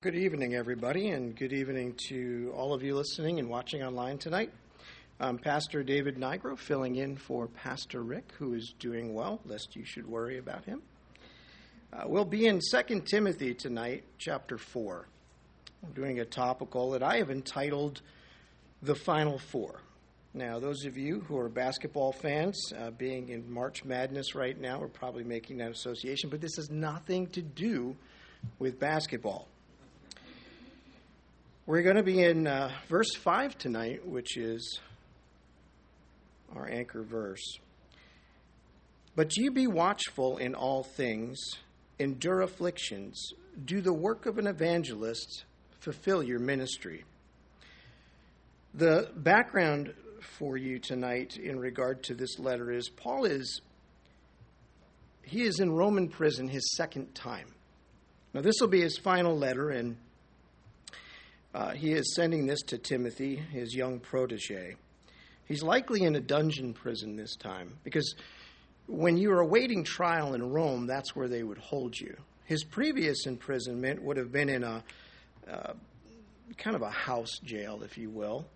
Good evening, everybody, and good evening to all of you listening and watching online tonight. I'm Pastor David Nigro, filling in for Pastor Rick, who is doing well, lest you should worry about him. Uh, we'll be in 2 Timothy tonight, chapter 4. I'm doing a topical that I have entitled The Final Four. Now, those of you who are basketball fans, uh, being in March Madness right now, are probably making that association, but this has nothing to do with basketball. We're going to be in uh, verse 5 tonight, which is our anchor verse. But ye be watchful in all things, endure afflictions, do the work of an evangelist, fulfill your ministry. The background for you tonight in regard to this letter is Paul is he is in Roman prison his second time. Now this will be his final letter and uh, he is sending this to Timothy, his young protege. He's likely in a dungeon prison this time because when you were awaiting trial in Rome, that's where they would hold you. His previous imprisonment would have been in a uh, kind of a house jail, if you will.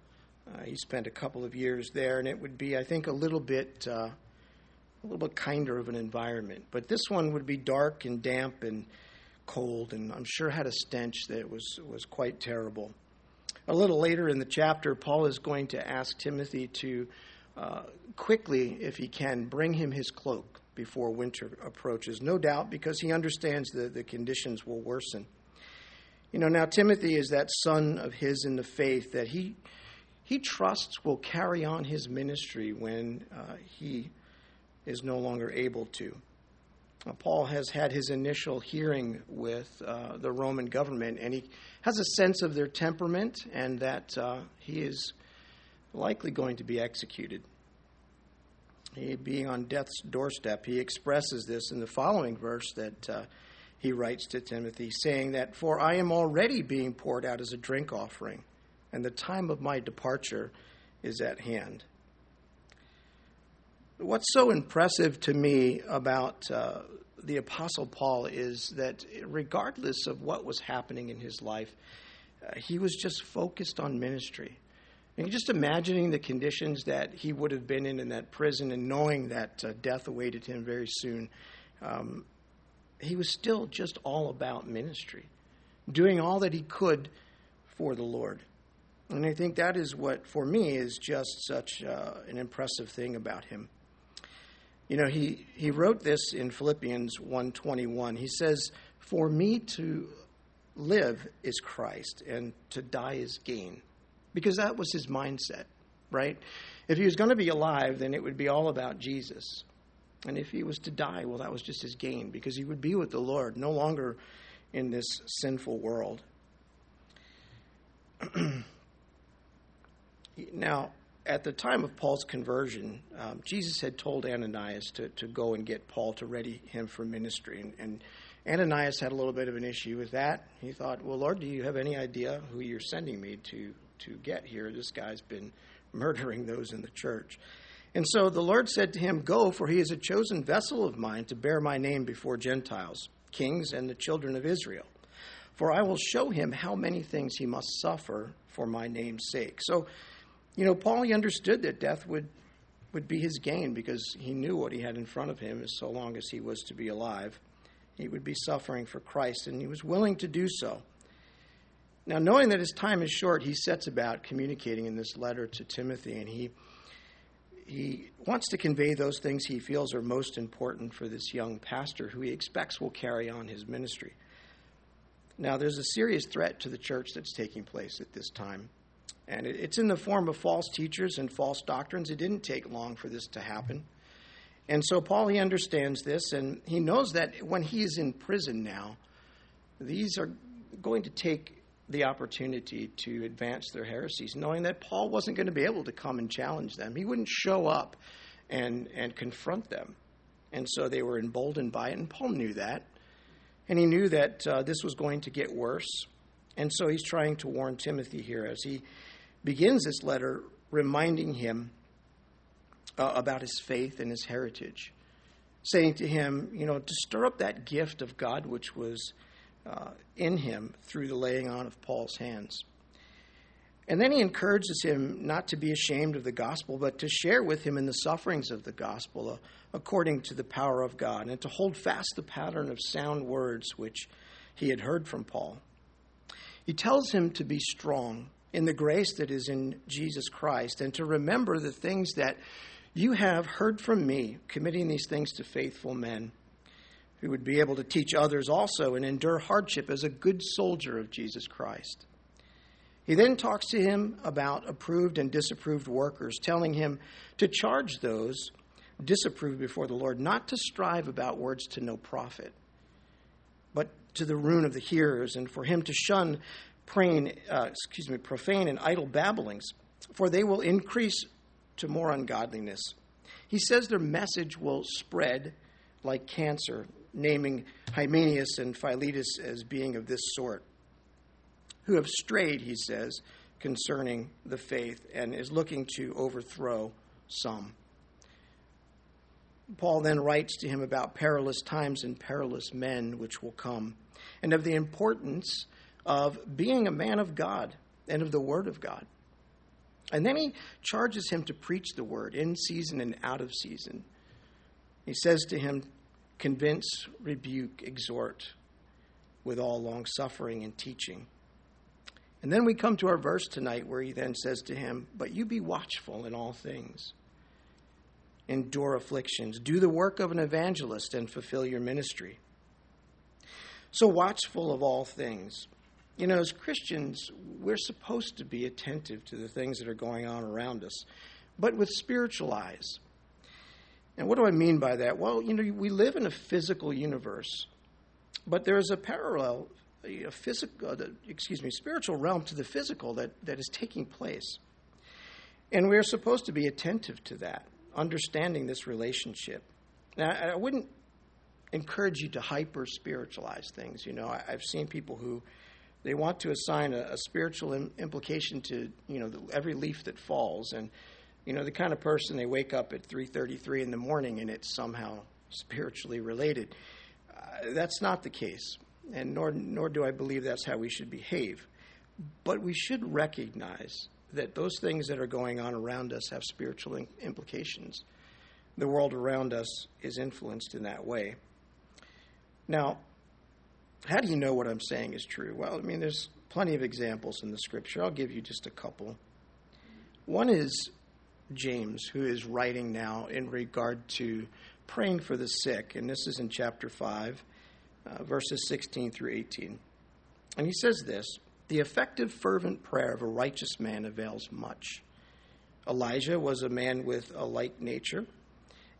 Uh, he spent a couple of years there, and it would be, I think, a little bit uh, a little bit kinder of an environment. But this one would be dark and damp and cold, and I'm sure had a stench that was, was quite terrible. A little later in the chapter, Paul is going to ask Timothy to uh, quickly, if he can, bring him his cloak before winter approaches, no doubt because he understands that the conditions will worsen. You know, now Timothy is that son of his in the faith that he he trusts will carry on his ministry when uh, he is no longer able to. Paul has had his initial hearing with uh, the Roman government, and he has a sense of their temperament and that uh, he is likely going to be executed. He, being on death's doorstep, he expresses this in the following verse that uh, he writes to Timothy, saying that, For I am already being poured out as a drink offering, and the time of my departure is at hand what's so impressive to me about uh, the Apostle Paul is that regardless of what was happening in his life, uh, he was just focused on ministry. And just imagining the conditions that he would have been in in that prison and knowing that uh, death awaited him very soon, um, he was still just all about ministry, doing all that he could for the Lord. And I think that is what, for me, is just such uh, an impressive thing about him. You know, he, he wrote this in Philippians 1:21. He says, "For me to live is Christ and to die is gain." Because that was his mindset, right? If he was going to be alive, then it would be all about Jesus. And if he was to die, well, that was just his gain because he would be with the Lord, no longer in this sinful world. now, at the time of Paul's conversion, um, Jesus had told Ananias to, to go and get Paul to ready him for ministry. And, and, Ananias had a little bit of an issue with that. He thought, Well, Lord, do you have any idea who you're sending me to, to get here? This guy's been murdering those in the church. And so the Lord said to him, Go, for he is a chosen vessel of mine to bear my name before Gentiles, kings, and the children of Israel. For I will show him how many things he must suffer for my name's sake. So, you know, Paul, he understood that death would, would be his gain because he knew what he had in front of him as so long as he was to be alive. He would be suffering for Christ, and he was willing to do so. Now, knowing that his time is short, he sets about communicating in this letter to Timothy, and he, he wants to convey those things he feels are most important for this young pastor who he expects will carry on his ministry. Now, there's a serious threat to the church that's taking place at this time. And it's in the form of false teachers and false doctrines. It didn't take long for this to happen. And so Paul, he understands this, and he knows that when he is in prison now, these are going to take the opportunity to advance their heresies, knowing that Paul wasn't going to be able to come and challenge them. He wouldn't show up and, and confront them. And so they were emboldened by it, and Paul knew that. And he knew that uh, this was going to get worse. And so he's trying to warn Timothy here as he begins this letter reminding him uh, about his faith and his heritage, saying to him, you know, to stir up that gift of God which was uh, in him through the laying on of Paul's hands. And then he encourages him not to be ashamed of the gospel, but to share with him in the sufferings of the gospel uh, according to the power of God, and to hold fast the pattern of sound words which he had heard from Paul. He tells him to be strong in the grace that is in Jesus Christ and to remember the things that you have heard from me, committing these things to faithful men who would be able to teach others also and endure hardship as a good soldier of Jesus Christ. He then talks to him about approved and disapproved workers, telling him to charge those disapproved before the Lord not to strive about words to no profit, but to the ruin of the hearers, and for him to shun praying, uh, excuse me, profane and idle babblings, for they will increase to more ungodliness. He says their message will spread like cancer, naming Hymenaeus and Philetus as being of this sort, who have strayed, he says, concerning the faith, and is looking to overthrow some. Paul then writes to him about perilous times and perilous men which will come, and of the importance of being a man of God and of the Word of God. And then he charges him to preach the Word in season and out of season. He says to him, Convince, rebuke, exhort with all long suffering and teaching. And then we come to our verse tonight where he then says to him, But you be watchful in all things endure afflictions, do the work of an evangelist, and fulfill your ministry. So, watchful of all things. You know, as Christians, we're supposed to be attentive to the things that are going on around us, but with spiritual eyes. And what do I mean by that? Well, you know, we live in a physical universe, but there is a parallel, a physical, uh, excuse me, spiritual realm to the physical that, that is taking place. And we're supposed to be attentive to that understanding this relationship. Now, I wouldn't encourage you to hyper spiritualize things. You know, I, have seen people who they want to assign a, a spiritual Im- implication to you know the, every leaf that falls, and you know the kind of person they wake up at three thirty three in the morning and it's somehow spiritually related. Uh, that's not the case, and nor nor do I believe that's how we should behave. But we should recognize that those things that are going on around us have spiritual implications. The world around us is influenced in that way. Now, how do you know what I'm saying is true? Well, I mean, there's plenty of examples in the scripture. I'll give you just a couple. One is James, who is writing now in regard to praying for the sick, and this is in chapter 5, uh, verses 16 through 18. And he says this the effective, fervent prayer of a righteous man avails much. Elijah was a man with a like nature,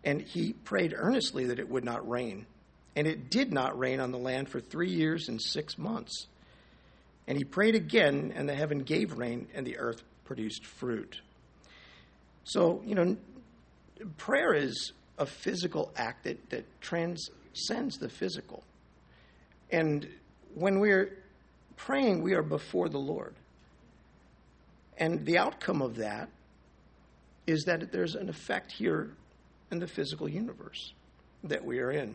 and he prayed earnestly that it would not rain. And it did not rain on the land for three years and six months. And he prayed again, and the heaven gave rain, and the earth produced fruit. So, you know, prayer is a physical act that, that transcends the physical. And when we're praying, we are before the Lord. And the outcome of that is that there's an effect here in the physical universe that we are in.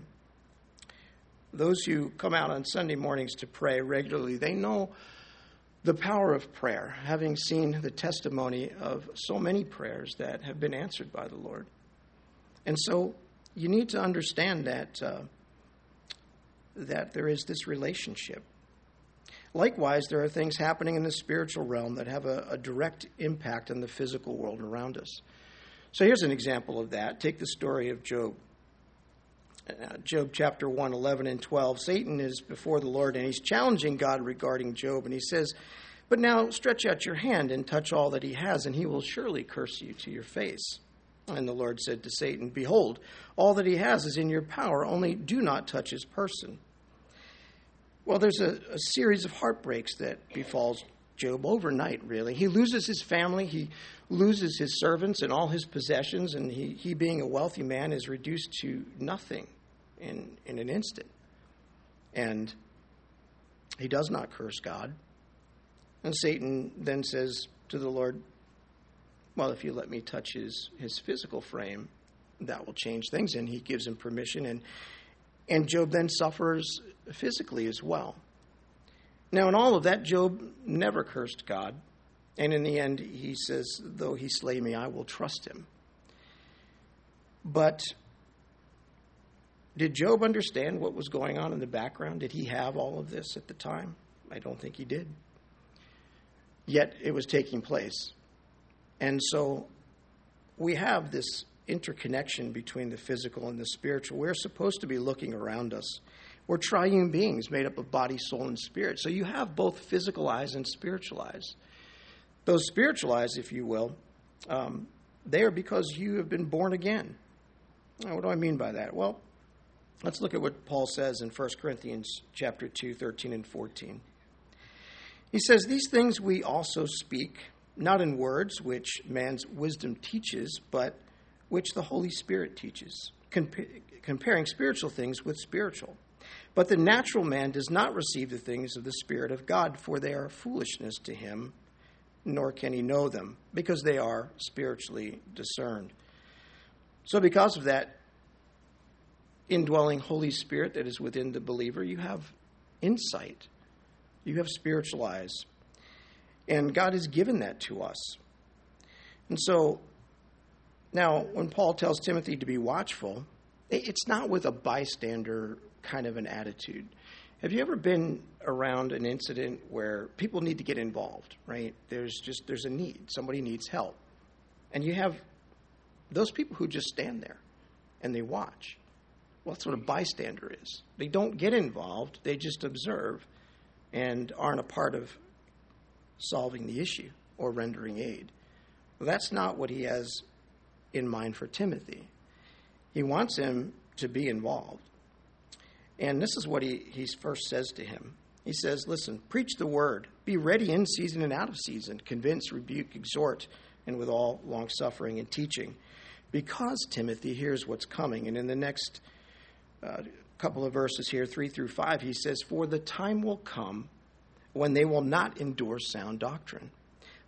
Those who come out on Sunday mornings to pray regularly, they know the power of prayer, having seen the testimony of so many prayers that have been answered by the Lord. And so you need to understand that, uh, that there is this relationship Likewise, there are things happening in the spiritual realm that have a, a direct impact on the physical world around us. So here's an example of that. Take the story of Job. Job chapter 1, 11 and 12. Satan is before the Lord and he's challenging God regarding Job. And he says, But now stretch out your hand and touch all that he has, and he will surely curse you to your face. And the Lord said to Satan, Behold, all that he has is in your power, only do not touch his person. Well, there's a, a series of heartbreaks that befalls Job overnight, really. He loses his family, he loses his servants and all his possessions, and he, he being a wealthy man, is reduced to nothing in, in an instant. And he does not curse God. And Satan then says to the Lord, Well, if you let me touch his, his physical frame, that will change things. And he gives him permission. And, and Job then suffers physically as well. Now, in all of that, Job never cursed God. And in the end, he says, Though he slay me, I will trust him. But did Job understand what was going on in the background? Did he have all of this at the time? I don't think he did. Yet it was taking place. And so we have this interconnection between the physical and the spiritual. We're supposed to be looking around us. We're triune beings made up of body, soul, and spirit. So you have both physical eyes and spiritual eyes. Those spiritual eyes, if you will, um, they are because you have been born again. Now, what do I mean by that? Well, let's look at what Paul says in 1 Corinthians chapter 2, 13 and 14. He says, These things we also speak, not in words which man's wisdom teaches, but which the Holy Spirit teaches, compa- comparing spiritual things with spiritual. But the natural man does not receive the things of the Spirit of God, for they are foolishness to him, nor can he know them, because they are spiritually discerned. So, because of that indwelling Holy Spirit that is within the believer, you have insight, you have spiritual eyes. And God has given that to us. And so, now, when Paul tells Timothy to be watchful, it's not with a bystander kind of an attitude. Have you ever been around an incident where people need to get involved, right? There's just there's a need. Somebody needs help. And you have those people who just stand there and they watch. Well, that's what a bystander is. They don't get involved, they just observe and aren't a part of solving the issue or rendering aid. Well, that's not what he has in mind for Timothy. He wants him to be involved. And this is what he, he first says to him. He says, Listen, preach the word, be ready in season and out of season, convince, rebuke, exhort, and with all long suffering and teaching. Because Timothy hears what's coming. And in the next uh, couple of verses here, 3 through 5, he says, For the time will come when they will not endure sound doctrine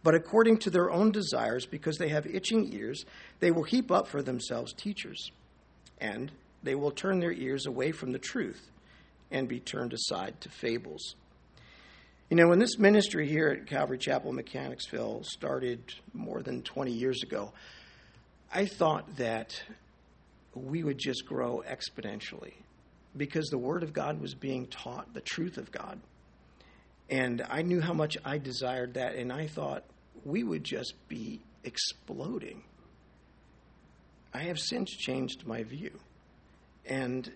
but according to their own desires, because they have itching ears, they will heap up for themselves teachers, and they will turn their ears away from the truth and be turned aside to fables. You know, when this ministry here at Calvary Chapel, Mechanicsville, started more than 20 years ago, I thought that we would just grow exponentially because the Word of God was being taught, the truth of God. And I knew how much I desired that, and I thought we would just be exploding. I have since changed my view. And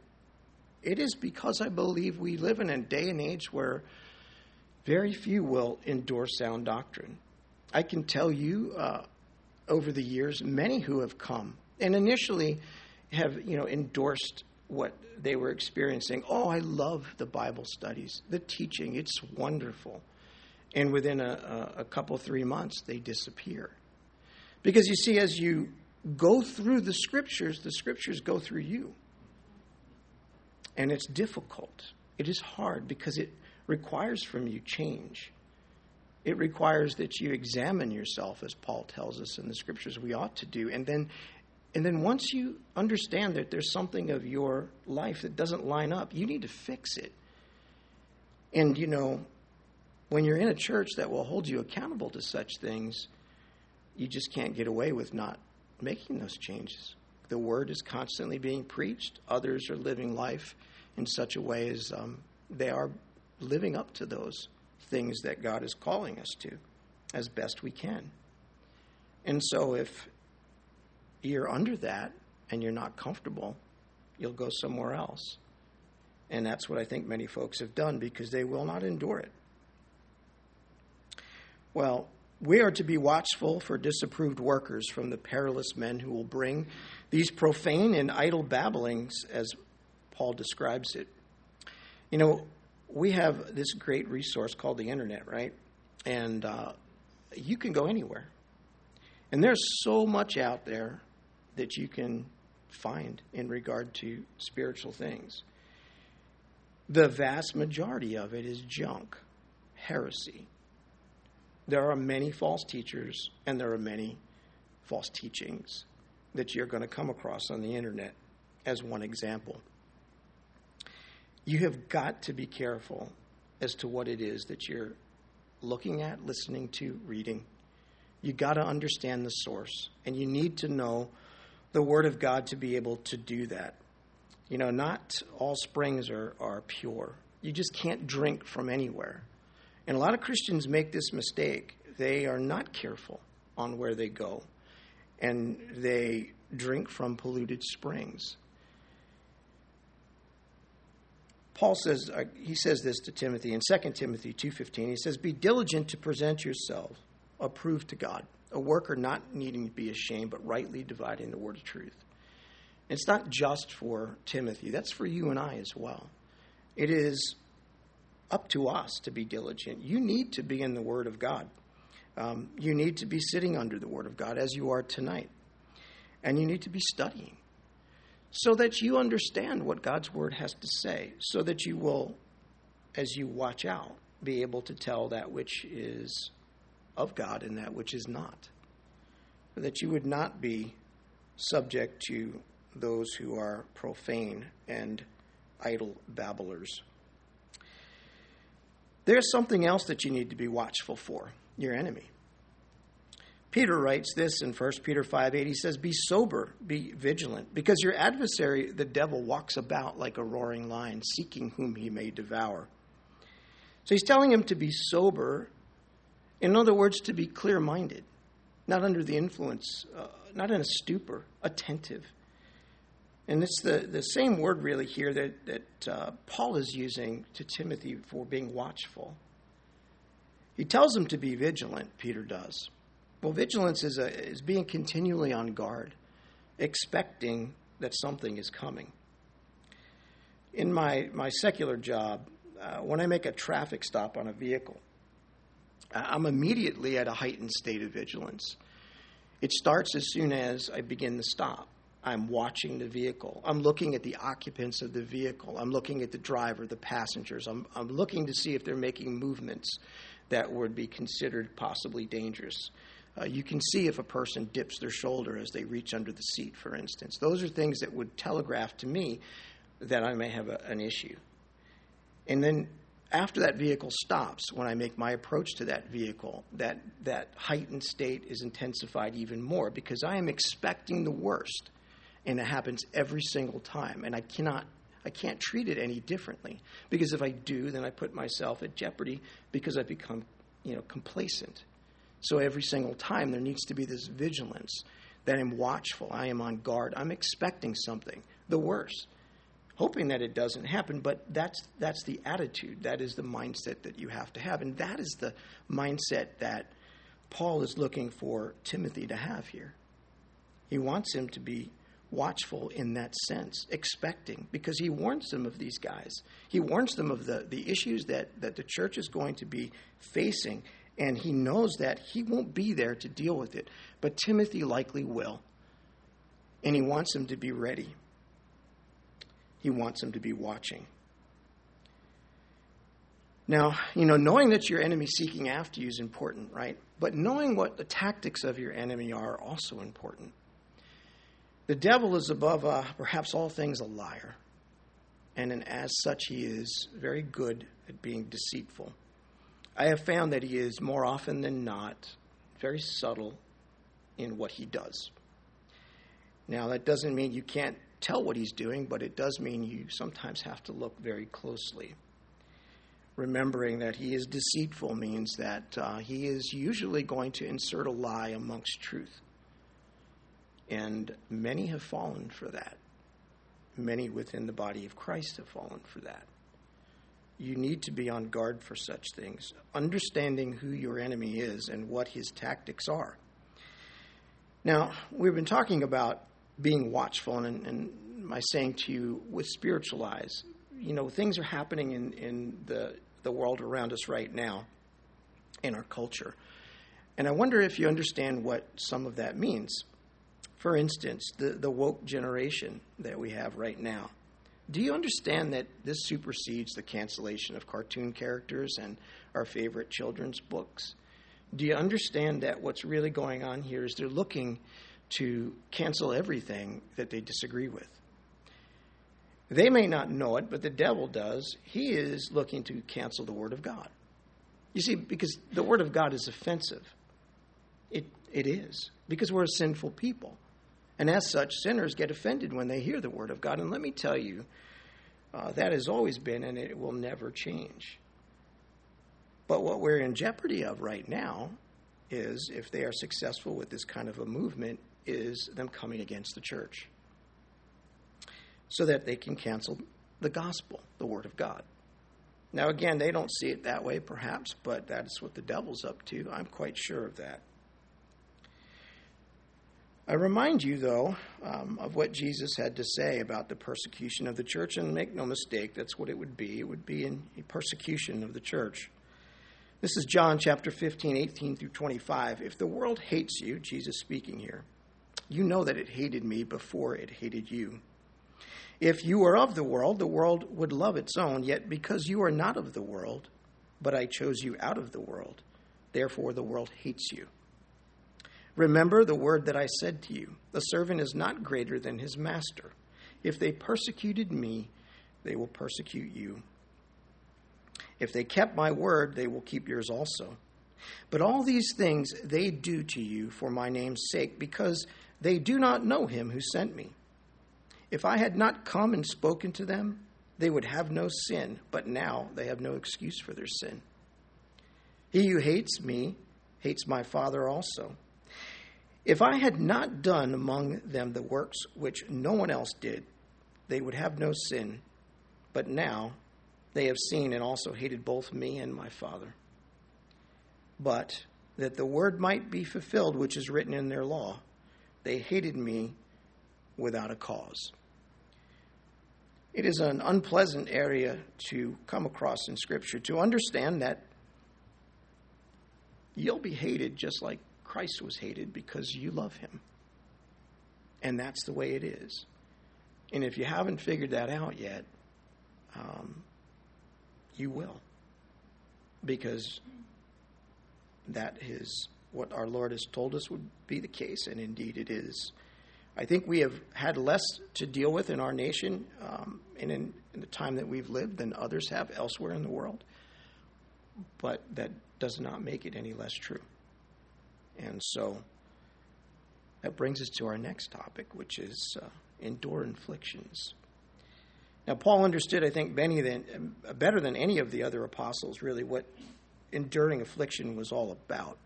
it is because I believe we live in a day and age where very few will endure sound doctrine. I can tell you uh, over the years, many who have come and initially have, you know, endorsed what they were experiencing. Oh, I love the Bible studies, the teaching, it's wonderful. And within a, a, couple, three months, they disappear. Because you see, as you go through the scriptures, the scriptures go through you. And it's difficult. It is hard because it requires from you change. It requires that you examine yourself, as Paul tells us in the scriptures we ought to do, and then and then once you understand that there's something of your life that doesn't line up, you need to fix it. And, you know, when you're in a church that will hold you accountable to such things, you just can't get away with not making those changes. The word is constantly being preached, others are living life in such a way as um, they are living up to those things that God is calling us to as best we can. And so if you're under that and you're not comfortable, you'll go somewhere else. And that's what I think many folks have done because they will not endure it. Well, we are to be watchful for disapproved workers from the perilous men who will bring these profane and idle babblings, as Paul describes it. You know, we have this great resource called the internet, right? And uh, you can go anywhere. And there's so much out there that you can find in regard to spiritual things. The vast majority of it is junk, heresy. There are many false teachers and there are many false teachings that you're going to come across on the internet, as one example. You have got to be careful as to what it is that you're looking at, listening to, reading. You got to understand the source, and you need to know the Word of God to be able to do that. You know, not all springs are, are pure. You just can't drink from anywhere. And a lot of Christians make this mistake. They are not careful on where they go, and they drink from polluted springs. Paul says uh, he says this to Timothy in 2 Timothy 2:15. He says, "Be diligent to present yourself approved to God, a worker not needing to be ashamed, but rightly dividing the word of truth." It's not just for Timothy, that's for you and I as well. It is up to us to be diligent. You need to be in the Word of God. Um, you need to be sitting under the Word of God as you are tonight. And you need to be studying so that you understand what God's Word has to say, so that you will, as you watch out, be able to tell that which is of God and that which is not. That you would not be subject to those who are profane and idle babblers. There's something else that you need to be watchful for your enemy. Peter writes this in 1 Peter 5 8. He says, Be sober, be vigilant, because your adversary, the devil, walks about like a roaring lion, seeking whom he may devour. So he's telling him to be sober, in other words, to be clear minded, not under the influence, uh, not in a stupor, attentive. And it's the, the same word, really, here that, that uh, Paul is using to Timothy for being watchful. He tells him to be vigilant, Peter does. Well, vigilance is, a, is being continually on guard, expecting that something is coming. In my, my secular job, uh, when I make a traffic stop on a vehicle, I'm immediately at a heightened state of vigilance. It starts as soon as I begin to stop. I'm watching the vehicle. I'm looking at the occupants of the vehicle. I'm looking at the driver, the passengers. I'm, I'm looking to see if they're making movements that would be considered possibly dangerous. Uh, you can see if a person dips their shoulder as they reach under the seat, for instance. Those are things that would telegraph to me that I may have a, an issue. And then after that vehicle stops, when I make my approach to that vehicle, that, that heightened state is intensified even more because I am expecting the worst. And it happens every single time. And i cannot i can't treat it any differently. Because if i do then i put myself at jeopardy because i become you know complacent. So every single time there needs to be this vigilance that i'm watchful. I am on guard. I'm expecting something the worst hoping that it doesn't happen but that's that's the attitude that is the mindset that you have to have and that is the mindset that paul is looking for timothy to have here he wants him to be watchful in that sense, expecting, because he warns them of these guys. He warns them of the, the issues that, that the church is going to be facing, and he knows that he won't be there to deal with it, but Timothy likely will. And he wants him to be ready. He wants him to be watching. Now, you know, knowing that your enemy seeking after you is important, right? But knowing what the tactics of your enemy are also important. The devil is above uh, perhaps all things a liar, and as such, he is very good at being deceitful. I have found that he is more often than not very subtle in what he does. Now, that doesn't mean you can't tell what he's doing, but it does mean you sometimes have to look very closely. Remembering that he is deceitful means that uh, he is usually going to insert a lie amongst truth. And many have fallen for that. Many within the body of Christ have fallen for that. You need to be on guard for such things, understanding who your enemy is and what his tactics are. Now, we've been talking about being watchful, and, and my saying to you with spiritual eyes, you know, things are happening in, in the, the world around us right now, in our culture. And I wonder if you understand what some of that means. For instance, the, the woke generation that we have right now. Do you understand that this supersedes the cancellation of cartoon characters and our favorite children's books? Do you understand that what's really going on here is they're looking to cancel everything that they disagree with? They may not know it, but the devil does. He is looking to cancel the Word of God. You see, because the Word of God is offensive. It, it is, because we're a sinful people. And as such, sinners get offended when they hear the Word of God. And let me tell you, uh, that has always been, and it will never change. But what we're in jeopardy of right now is, if they are successful with this kind of a movement, is them coming against the church so that they can cancel the gospel, the Word of God. Now, again, they don't see it that way, perhaps, but that's what the devil's up to. I'm quite sure of that. I remind you, though, um, of what Jesus had to say about the persecution of the church, and make no mistake, that's what it would be. It would be in a persecution of the church. This is John chapter 15, 18 through 25. If the world hates you, Jesus speaking here, you know that it hated me before it hated you. If you were of the world, the world would love its own, yet because you are not of the world, but I chose you out of the world, therefore the world hates you. Remember the word that I said to you The servant is not greater than his master. If they persecuted me, they will persecute you. If they kept my word, they will keep yours also. But all these things they do to you for my name's sake, because they do not know him who sent me. If I had not come and spoken to them, they would have no sin, but now they have no excuse for their sin. He who hates me hates my Father also. If I had not done among them the works which no one else did, they would have no sin. But now they have seen and also hated both me and my Father. But that the word might be fulfilled which is written in their law, they hated me without a cause. It is an unpleasant area to come across in Scripture to understand that you'll be hated just like Christ was hated because you love him. And that's the way it is. And if you haven't figured that out yet, um, you will. Because that is what our Lord has told us would be the case, and indeed it is. I think we have had less to deal with in our nation um, and in, in the time that we've lived than others have elsewhere in the world. But that does not make it any less true. And so that brings us to our next topic, which is uh, endure inflictions. Now, Paul understood, I think, than, better than any of the other apostles, really, what enduring affliction was all about.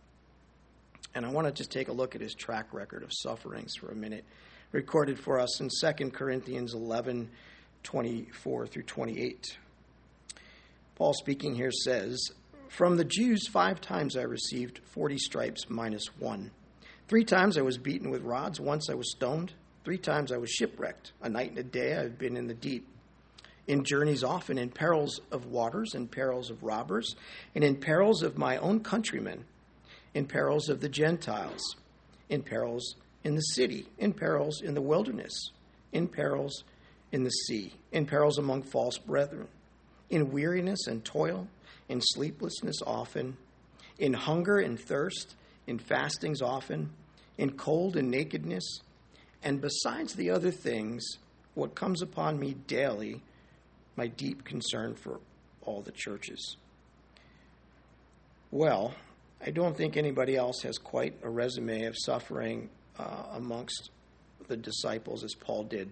And I want to just take a look at his track record of sufferings for a minute, recorded for us in 2 Corinthians 11 24 through 28. Paul speaking here says, from the Jews, five times I received 40 stripes minus one. Three times I was beaten with rods. Once I was stoned. Three times I was shipwrecked. A night and a day I have been in the deep. In journeys often, in perils of waters, in perils of robbers, and in perils of my own countrymen, in perils of the Gentiles, in perils in the city, in perils in the wilderness, in perils in the sea, in perils among false brethren, in weariness and toil in sleeplessness often, in hunger and thirst, in fastings often, in cold and nakedness, and besides the other things, what comes upon me daily, my deep concern for all the churches. Well, I don't think anybody else has quite a resume of suffering uh, amongst the disciples as Paul did.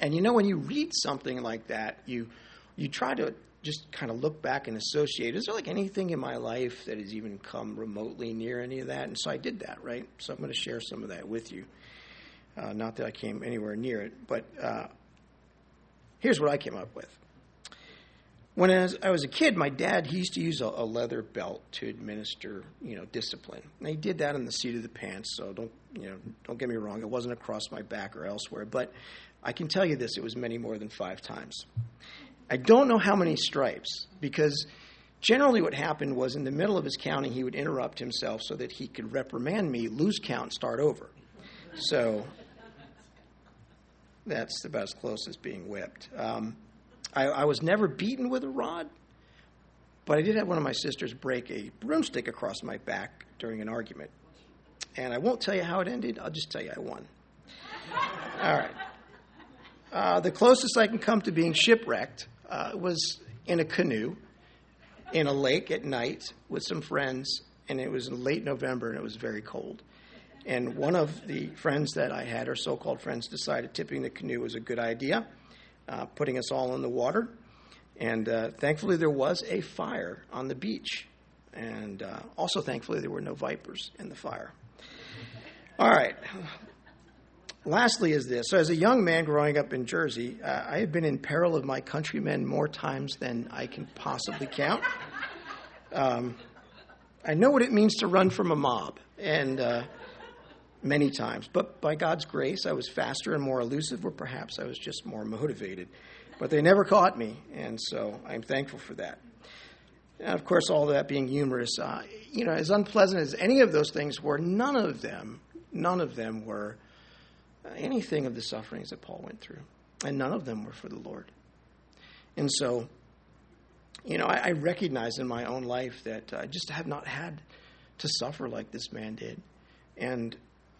And you know, when you read something like that, you you try to just kind of look back and associate. Is there like anything in my life that has even come remotely near any of that? And so I did that, right? So I'm going to share some of that with you. Uh, not that I came anywhere near it, but uh, here's what I came up with. When I was, I was, a kid, my dad he used to use a, a, leather belt to administer, you know, discipline. And he did that in the seat of the pants. So don't, you know, don't get me wrong. It wasn't across my back or elsewhere, but I can tell you this: it was many more than five times. I don't know how many stripes because generally what happened was in the middle of his counting, he would interrupt himself so that he could reprimand me, lose count, start over. So that's about as close as being whipped. Um, I, I was never beaten with a rod, but I did have one of my sisters break a broomstick across my back during an argument. And I won't tell you how it ended, I'll just tell you I won. All right. Uh, the closest I can come to being shipwrecked uh, was in a canoe in a lake at night with some friends, and it was in late November and it was very cold. And one of the friends that I had, or so called friends, decided tipping the canoe was a good idea, uh, putting us all in the water. And uh, thankfully, there was a fire on the beach. And uh, also, thankfully, there were no vipers in the fire. All right. Lastly, is this. So, as a young man growing up in Jersey, uh, I have been in peril of my countrymen more times than I can possibly count. Um, I know what it means to run from a mob. And uh, many times. But by God's grace, I was faster and more elusive, or perhaps I was just more motivated. But they never caught me, and so I'm thankful for that. And of course, all that being humorous, uh, you know, as unpleasant as any of those things were, none of them, none of them were anything of the sufferings that Paul went through, and none of them were for the Lord. And so, you know, I, I recognize in my own life that I just have not had to suffer like this man did. And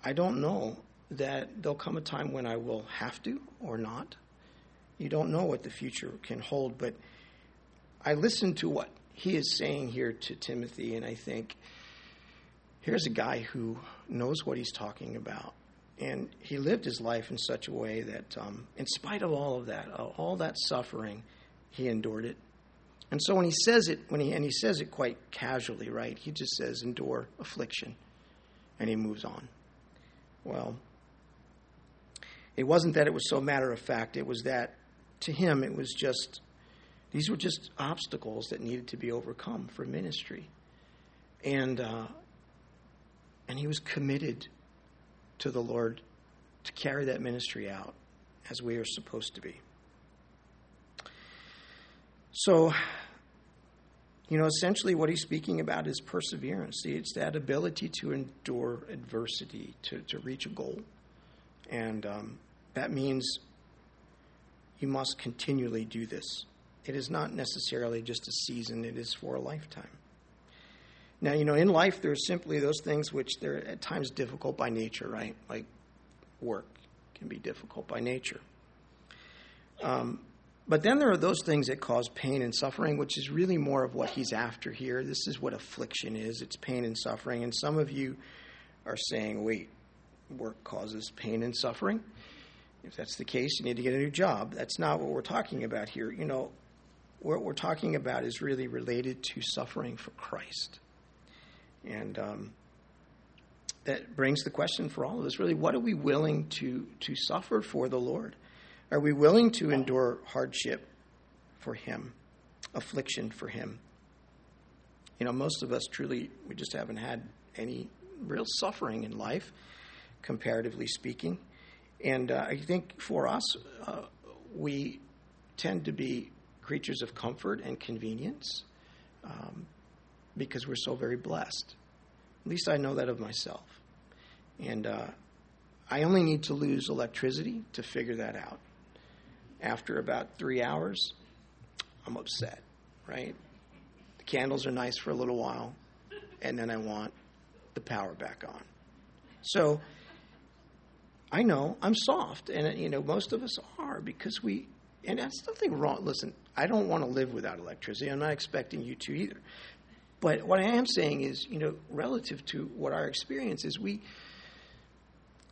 I don't know that there'll come a time when I will have to or not. You don't know what the future can hold, but I listen to what he is saying here to Timothy, and I think here's a guy who knows what he's talking about. And he lived his life in such a way that, um, in spite of all of that, uh, all that suffering, he endured it. And so when he says it, when he and he says it quite casually, right? He just says, "Endure affliction," and he moves on. Well, it wasn't that it was so matter of fact, it was that to him it was just, these were just obstacles that needed to be overcome for ministry. And, uh, and he was committed to the Lord to carry that ministry out as we are supposed to be. So, you know, essentially what he's speaking about is perseverance. See, it's that ability to endure adversity, to, to reach a goal. And um, that means you must continually do this. It is not necessarily just a season, it is for a lifetime. Now, you know, in life, there's simply those things which they're at times difficult by nature, right? Like work can be difficult by nature. Um, but then there are those things that cause pain and suffering, which is really more of what he's after here. This is what affliction is it's pain and suffering. And some of you are saying, wait, work causes pain and suffering. If that's the case, you need to get a new job. That's not what we're talking about here. You know, what we're talking about is really related to suffering for Christ. And um, that brings the question for all of us really, what are we willing to, to suffer for the Lord? Are we willing to endure hardship for Him, affliction for Him? You know, most of us truly, we just haven't had any real suffering in life, comparatively speaking. And uh, I think for us, uh, we tend to be creatures of comfort and convenience um, because we're so very blessed. At least I know that of myself. And uh, I only need to lose electricity to figure that out after about three hours, I'm upset, right? The candles are nice for a little while, and then I want the power back on. So I know I'm soft, and you know most of us are because we. And that's nothing wrong. Listen, I don't want to live without electricity. I'm not expecting you to either. But what I am saying is, you know, relative to what our experience is, we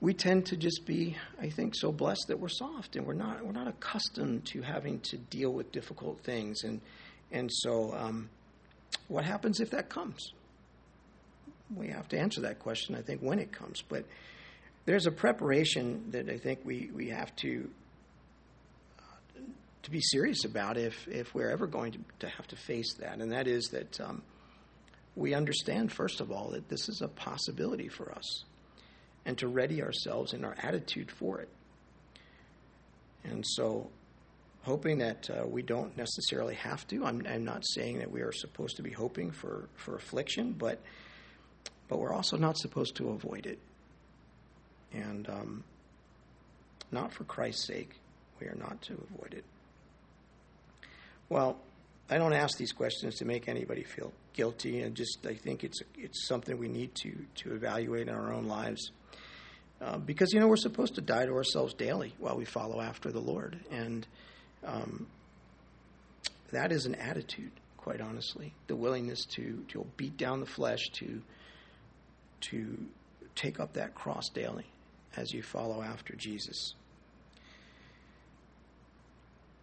we tend to just be, I think, so blessed that we're soft and we're not we're not accustomed to having to deal with difficult things, and and so um, what happens if that comes? We have to answer that question, I think, when it comes. But there's a preparation that I think we we have to uh, to be serious about if if we're ever going to, to have to face that, and that is that um, we understand first of all that this is a possibility for us and to ready ourselves in our attitude for it. And so, hoping that uh, we don't necessarily have to, I'm, I'm, not saying that we are supposed to be hoping for, for affliction, but, but we're also not supposed to avoid it. And um, not for Christ's sake, we are not to avoid it. Well, I don't ask these questions to make anybody feel guilty, and just I think it's it's something we need to to evaluate in our own lives. Uh, because, you know, we're supposed to die to ourselves daily while we follow after the Lord. And um, that is an attitude, quite honestly. The willingness to, to beat down the flesh, to, to take up that cross daily as you follow after Jesus.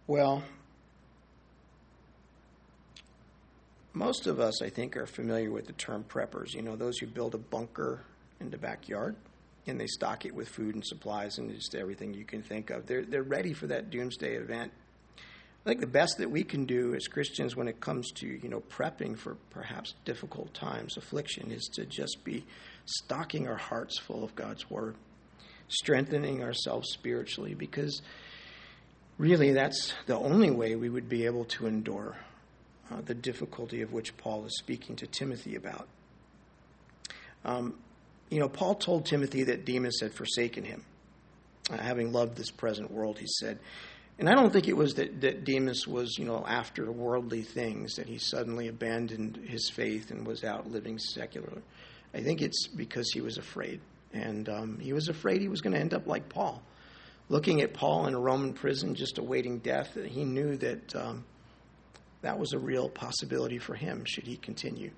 Well, most of us, I think, are familiar with the term preppers. You know, those who build a bunker in the backyard and they stock it with food and supplies and just everything you can think of. They're, they're ready for that doomsday event. I think the best that we can do as Christians when it comes to, you know, prepping for perhaps difficult times, affliction, is to just be stocking our hearts full of God's Word, strengthening ourselves spiritually, because really that's the only way we would be able to endure uh, the difficulty of which Paul is speaking to Timothy about. Um, you know, Paul told Timothy that Demas had forsaken him. Uh, having loved this present world, he said. And I don't think it was that, that Demas was, you know, after worldly things, that he suddenly abandoned his faith and was out living secular. I think it's because he was afraid. And um, he was afraid he was going to end up like Paul. Looking at Paul in a Roman prison, just awaiting death, he knew that um, that was a real possibility for him should he continue.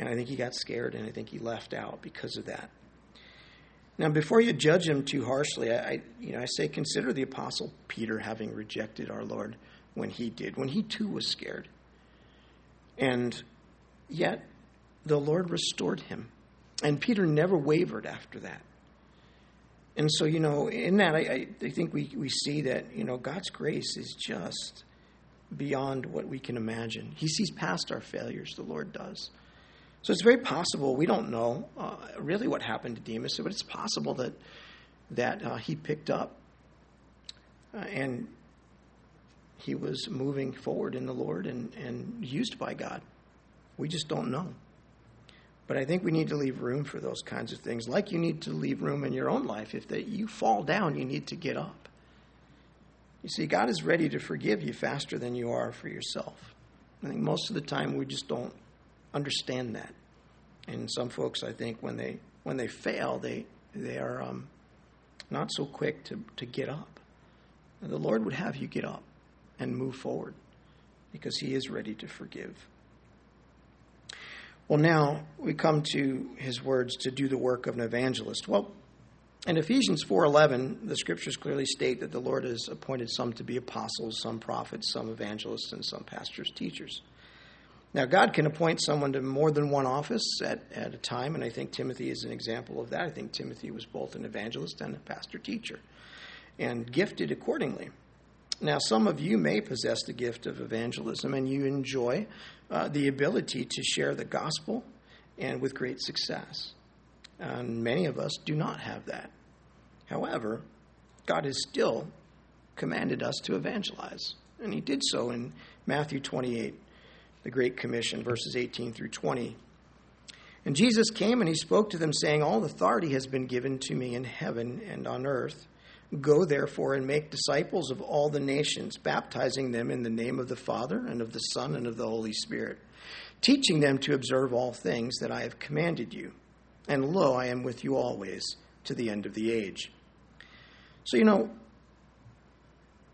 And I think he got scared and I think he left out because of that. Now, before you judge him too harshly, I, you know, I say consider the Apostle Peter having rejected our Lord when he did, when he too was scared. And yet, the Lord restored him. And Peter never wavered after that. And so, you know, in that, I, I think we, we see that, you know, God's grace is just beyond what we can imagine. He sees past our failures, the Lord does. So it's very possible, we don't know uh, really what happened to Demas, but it's possible that, that uh, he picked up uh, and he was moving forward in the Lord and, and used by God. We just don't know. But I think we need to leave room for those kinds of things, like you need to leave room in your own life. If that you fall down, you need to get up. You see, God is ready to forgive you faster than you are for yourself. I think most of the time we just don't understand that. And some folks, I think, when they when they fail, they they are um, not so quick to, to get up. And the Lord would have you get up and move forward because He is ready to forgive. Well, now we come to His words to do the work of an evangelist. Well, in Ephesians 4:11, the scriptures clearly state that the Lord has appointed some to be apostles, some prophets, some evangelists, and some pastors, teachers. Now, God can appoint someone to more than one office at, at a time, and I think Timothy is an example of that. I think Timothy was both an evangelist and a pastor teacher, and gifted accordingly. Now, some of you may possess the gift of evangelism, and you enjoy uh, the ability to share the gospel and with great success. And many of us do not have that. However, God has still commanded us to evangelize, and He did so in Matthew 28 the Great Commission, verses 18 through 20. And Jesus came and he spoke to them, saying, All authority has been given to me in heaven and on earth. Go therefore and make disciples of all the nations, baptizing them in the name of the Father and of the Son and of the Holy Spirit, teaching them to observe all things that I have commanded you. And lo, I am with you always to the end of the age. So, you know,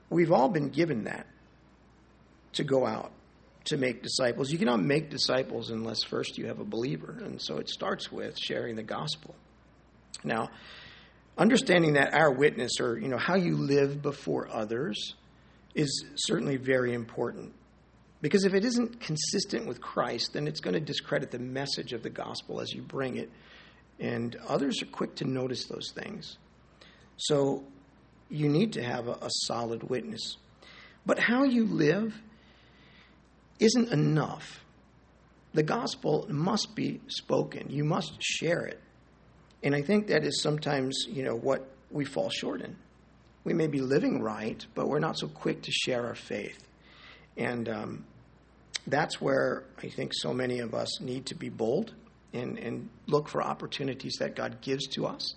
we've all been given that to go out to make disciples. You cannot make disciples unless first you have a believer. And so it starts with sharing the gospel. Now, understanding that our witness or you know how you live before others is certainly very important. Because if it isn't consistent with Christ, then it's going to discredit the message of the gospel as you bring it. And others are quick to notice those things. So you need to have a, a solid witness. But how you live isn't enough. The gospel must be spoken. You must share it. And I think that is sometimes, you know, what we fall short in. We may be living right, but we're not so quick to share our faith. And um, that's where I think so many of us need to be bold and, and look for opportunities that God gives to us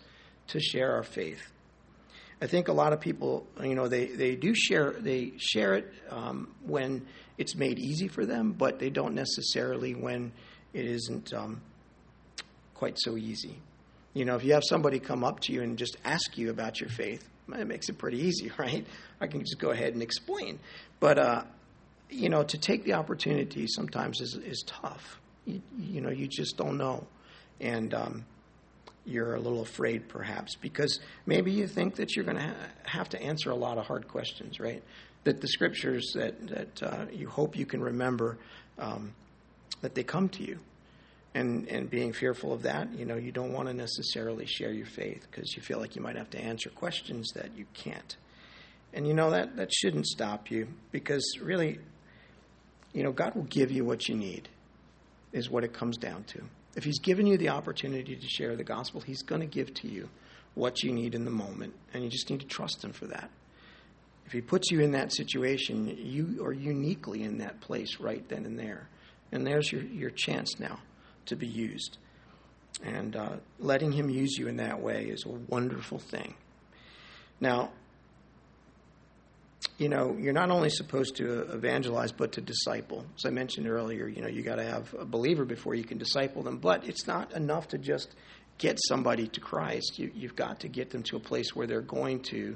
to share our faith. I think a lot of people, you know, they, they do share they share it um, when it's made easy for them, but they don't necessarily when it isn't um, quite so easy. You know, if you have somebody come up to you and just ask you about your faith, it makes it pretty easy, right? I can just go ahead and explain. But, uh, you know, to take the opportunity sometimes is, is tough. You, you know, you just don't know. And um, you're a little afraid, perhaps, because maybe you think that you're going to ha- have to answer a lot of hard questions, right? That the scriptures that, that uh, you hope you can remember, um, that they come to you and and being fearful of that, you know, you don't want to necessarily share your faith because you feel like you might have to answer questions that you can't. And you know that that shouldn't stop you because really, you know, God will give you what you need, is what it comes down to. If He's given you the opportunity to share the gospel, He's going to give to you what you need in the moment, and you just need to trust Him for that. If He puts you in that situation, you are uniquely in that place right then and there. And there's your, your chance now to be used. And uh, letting Him use you in that way is a wonderful thing. Now, you know, you're not only supposed to evangelize, but to disciple. As I mentioned earlier, you know, you got to have a believer before you can disciple them. But it's not enough to just get somebody to Christ. You, have got to get them to a place where they're going to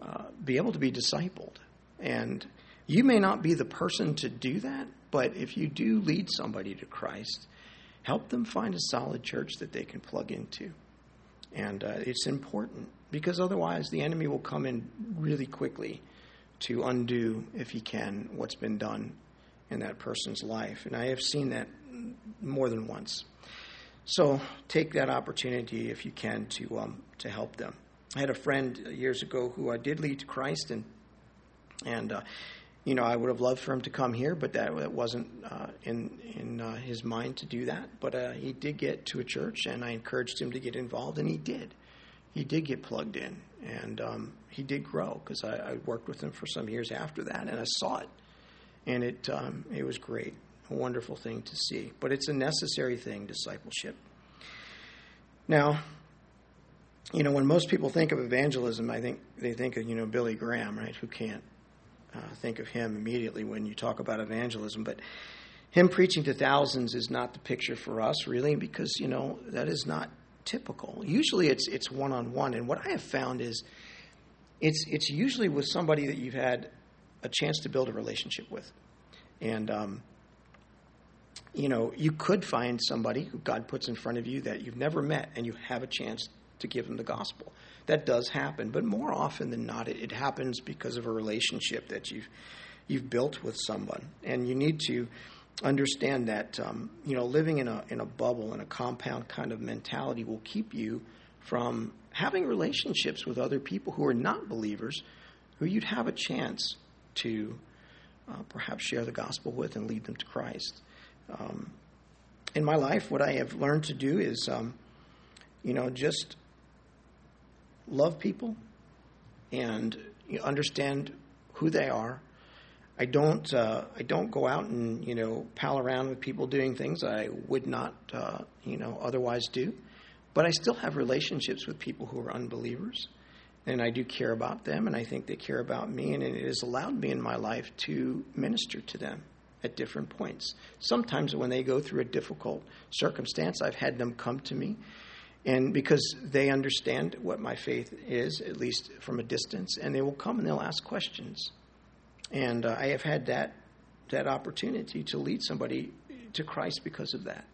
uh, be able to be discipled. And you may not be the person to do that, but if you do lead somebody to Christ, help them find a solid church that they can plug into. And uh, it's important because otherwise the enemy will come in really quickly to undo, if he can, what's been done in that person's life. And I have seen that more than once. So take that opportunity if you can to um, to help them. I had a friend years ago who I did lead to Christ, and and uh, you know, I would have loved for him to come here, but that, that wasn't uh, in in uh, his mind to do that. But uh, he did get to a church, and I encouraged him to get involved, and he did. He did get plugged in, and um, he did grow because I, I, worked with him for some years after that, and I saw it, and it um, it was great, a wonderful thing to see. But it's a necessary thing, discipleship. Now, you know, when most people think of evangelism, I think they think of you know Billy Graham, right? Who can't uh, think of him immediately when you talk about evangelism. But him preaching to thousands is not the picture for us, really, because you know that is not typical. Usually, it's it's one on one, and what I have found is it's it's usually with somebody that you've had a chance to build a relationship with, and um, you know you could find somebody who God puts in front of you that you've never met, and you have a chance to give them the gospel that does happen. But more often than not, it, it happens because of a relationship that you've you've built with someone, and you need to understand that um, you know living in a in a bubble in a compound kind of mentality will keep you from having relationships with other people who are not believers, who you'd have a chance to uh, perhaps share the gospel with and lead them to Christ. Um, in my life, what I have learned to do is, um, you know, just love people and understand who they are. I don't uh, I don't go out and you know pal around with people doing things I would not uh, you know otherwise do, but I still have relationships with people who are unbelievers, and I do care about them, and I think they care about me, and it has allowed me in my life to minister to them at different points. Sometimes when they go through a difficult circumstance, I've had them come to me and because they understand what my faith is, at least from a distance, and they will come and they'll ask questions. And uh, I have had that that opportunity to lead somebody to Christ because of that.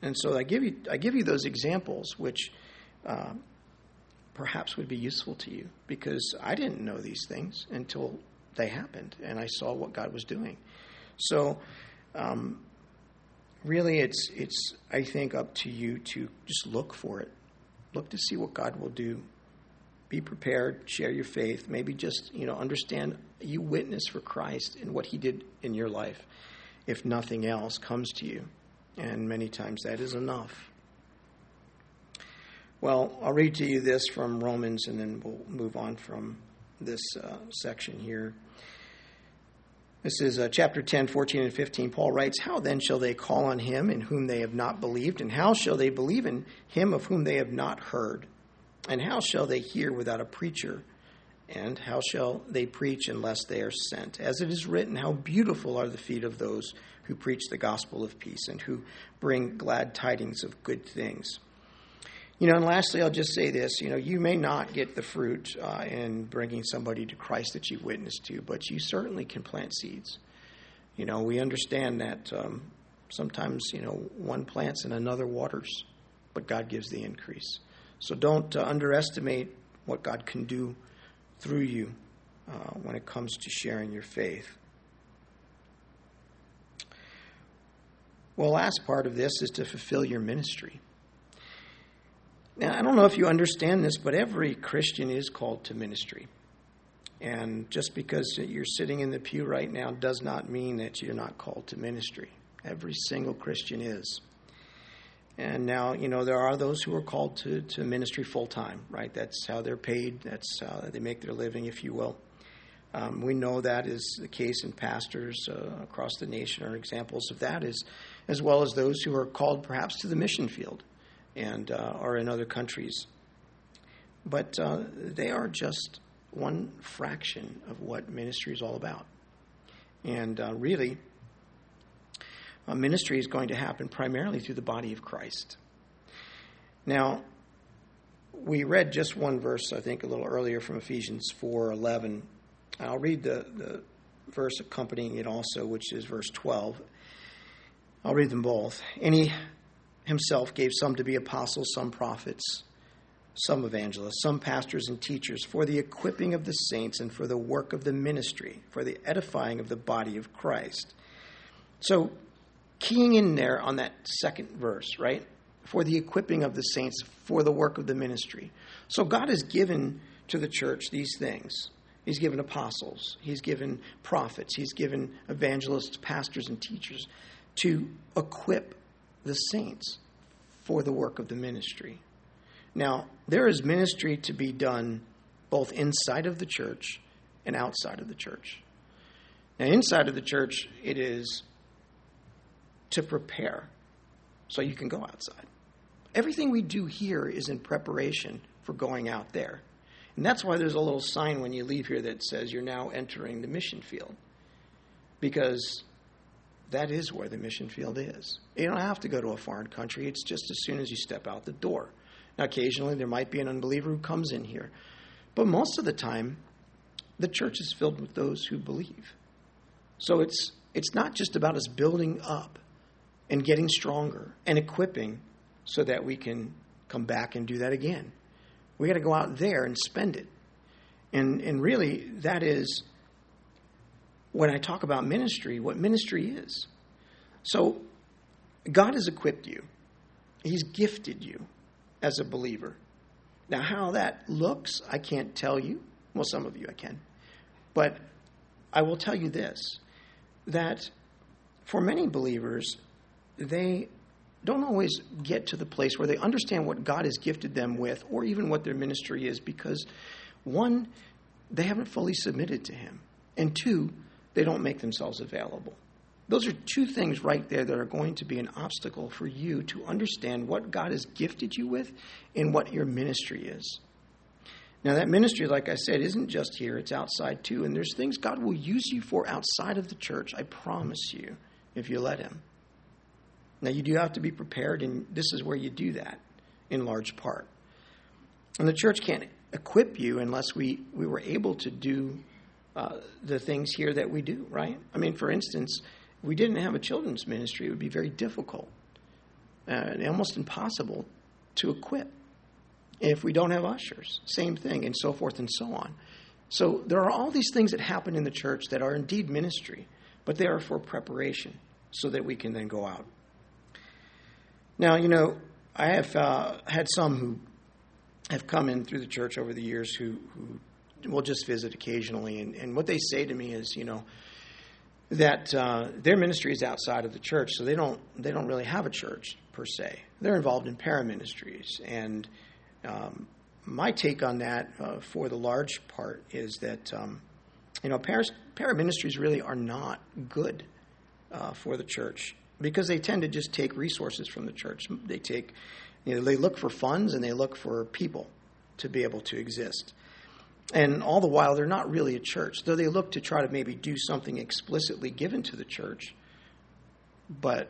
And so I give you I give you those examples, which uh, perhaps would be useful to you because I didn't know these things until they happened, and I saw what God was doing. So. Um, really it's it's I think up to you to just look for it. Look to see what God will do. Be prepared, share your faith, maybe just, you know, understand you witness for Christ and what he did in your life. If nothing else comes to you. And many times that is enough. Well, I'll read to you this from Romans and then we'll move on from this uh, section here. This is uh, chapter 10, 14, and 15. Paul writes, How then shall they call on him in whom they have not believed? And how shall they believe in him of whom they have not heard? And how shall they hear without a preacher? And how shall they preach unless they are sent? As it is written, How beautiful are the feet of those who preach the gospel of peace and who bring glad tidings of good things. You know, and lastly, I'll just say this. You know, you may not get the fruit uh, in bringing somebody to Christ that you've witnessed to, but you certainly can plant seeds. You know, we understand that um, sometimes, you know, one plants and another waters, but God gives the increase. So don't uh, underestimate what God can do through you uh, when it comes to sharing your faith. Well, last part of this is to fulfill your ministry. Now, I don't know if you understand this, but every Christian is called to ministry. And just because you're sitting in the pew right now does not mean that you're not called to ministry. Every single Christian is. And now, you know, there are those who are called to, to ministry full time, right? That's how they're paid, that's how they make their living, if you will. Um, we know that is the case in pastors uh, across the nation are examples of that, as well as those who are called perhaps to the mission field and uh, are in other countries. But uh, they are just one fraction of what ministry is all about. And uh, really, uh, ministry is going to happen primarily through the body of Christ. Now, we read just one verse, I think, a little earlier from Ephesians 4:11. I'll read the, the verse accompanying it also, which is verse 12. I'll read them both. And he himself gave some to be apostles, some prophets, some evangelists, some pastors and teachers, for the equipping of the saints and for the work of the ministry, for the edifying of the body of Christ. So, keying in there on that second verse, right? For the equipping of the saints for the work of the ministry. So God has given to the church these things. He's given apostles, he's given prophets, he's given evangelists, pastors, and teachers to equip the saints for the work of the ministry. Now, there is ministry to be done both inside of the church and outside of the church. Now, inside of the church, it is to prepare so you can go outside. Everything we do here is in preparation for going out there. And that's why there's a little sign when you leave here that says you're now entering the mission field. Because that is where the mission field is. You don't have to go to a foreign country, it's just as soon as you step out the door. Now, occasionally there might be an unbeliever who comes in here, but most of the time, the church is filled with those who believe. So it's, it's not just about us building up and getting stronger and equipping so that we can come back and do that again. We got to go out there and spend it. And, and really, that is when I talk about ministry, what ministry is. So, God has equipped you, He's gifted you as a believer. Now, how that looks, I can't tell you. Well, some of you I can. But I will tell you this that for many believers, they don't always get to the place where they understand what God has gifted them with or even what their ministry is because, one, they haven't fully submitted to Him, and two, they don't make themselves available. Those are two things right there that are going to be an obstacle for you to understand what God has gifted you with and what your ministry is. Now, that ministry, like I said, isn't just here, it's outside too. And there's things God will use you for outside of the church, I promise you, if you let Him. Now, you do have to be prepared, and this is where you do that in large part. And the church can't equip you unless we, we were able to do uh, the things here that we do, right? I mean, for instance, if we didn't have a children's ministry, it would be very difficult uh, and almost impossible to equip. If we don't have ushers, same thing, and so forth and so on. So there are all these things that happen in the church that are indeed ministry, but they are for preparation so that we can then go out. Now, you know, I have uh, had some who have come in through the church over the years who, who will just visit occasionally, and, and what they say to me is, you know, that uh, their ministry is outside of the church, so they don't they don't really have a church per se. They're involved in para ministries, and um, my take on that, uh, for the large part, is that um, you know para, ministries really are not good uh, for the church because they tend to just take resources from the church. They take, you know, they look for funds and they look for people to be able to exist. And all the while, they're not really a church, though they look to try to maybe do something explicitly given to the church, but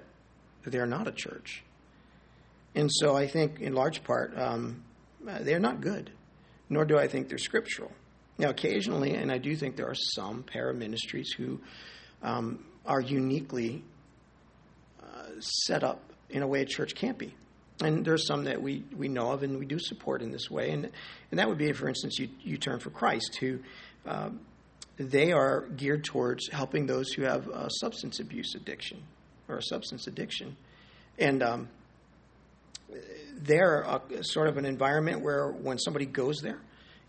they're not a church. And so I think, in large part, um, they're not good, nor do I think they're scriptural. Now, occasionally, and I do think there are some para ministries who um, are uniquely set up in a way a church can't be. And there's some that we, we know of and we do support in this way. And, and that would be, for instance, you, U-Turn for Christ, who uh, they are geared towards helping those who have a substance abuse addiction or a substance addiction. And um, they're a, sort of an environment where when somebody goes there,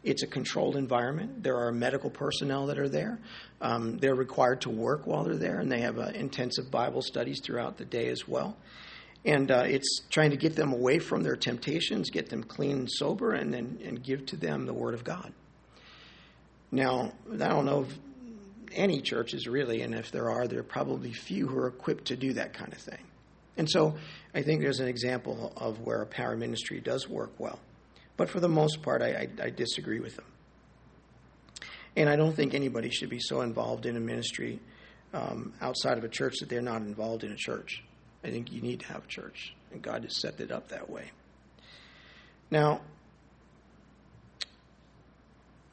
it's a controlled environment. There are medical personnel that are there. Um, they're required to work while they're there, and they have uh, intensive Bible studies throughout the day as well. And uh, it's trying to get them away from their temptations, get them clean and sober, and then and give to them the Word of God. Now, I don't know of any churches really, and if there are, there are probably few who are equipped to do that kind of thing. And so I think there's an example of where a para ministry does work well. But for the most part, I, I, I disagree with them. And I don't think anybody should be so involved in a ministry um, outside of a church that they're not involved in a church. I think you need to have a church, and God has set it up that way. Now,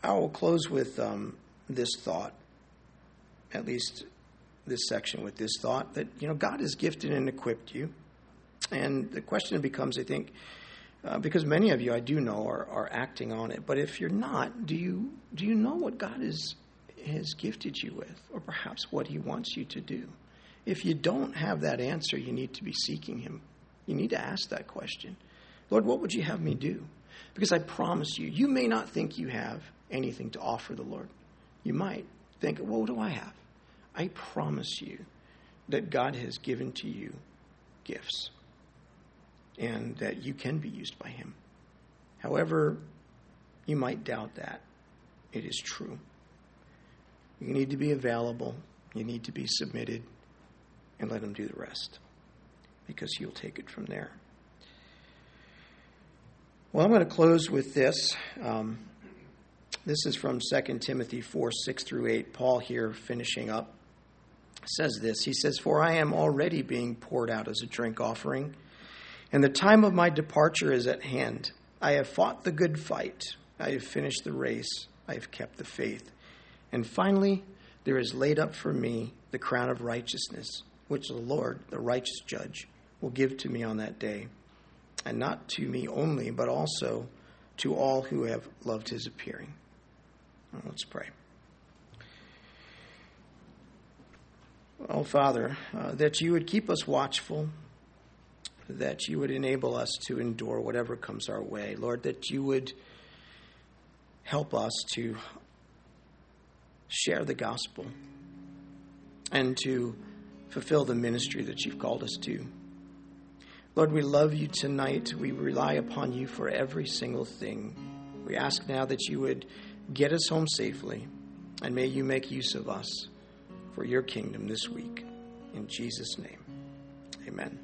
I will close with um, this thought, at least this section with this thought that you know God has gifted and equipped you, and the question becomes, I think, uh, because many of you I do know are, are acting on it, but if you're not, do you do you know what God is has gifted you with, or perhaps what He wants you to do? If you don't have that answer, you need to be seeking Him. You need to ask that question Lord, what would you have me do? Because I promise you, you may not think you have anything to offer the Lord. You might think, well, what do I have? I promise you that God has given to you gifts and that you can be used by Him. However, you might doubt that. It is true. You need to be available, you need to be submitted, and let Him do the rest because He'll take it from there. Well, I'm going to close with this. Um, this is from 2 Timothy 4 6 through 8. Paul here finishing up says this. He says, For I am already being poured out as a drink offering, and the time of my departure is at hand. I have fought the good fight, I have finished the race, I have kept the faith. And finally, there is laid up for me the crown of righteousness, which the Lord, the righteous judge, will give to me on that day. And not to me only, but also to all who have loved his appearing. Let's pray. Oh, Father, uh, that you would keep us watchful, that you would enable us to endure whatever comes our way. Lord, that you would help us to share the gospel and to fulfill the ministry that you've called us to. Lord, we love you tonight. We rely upon you for every single thing. We ask now that you would get us home safely, and may you make use of us for your kingdom this week. In Jesus' name, amen.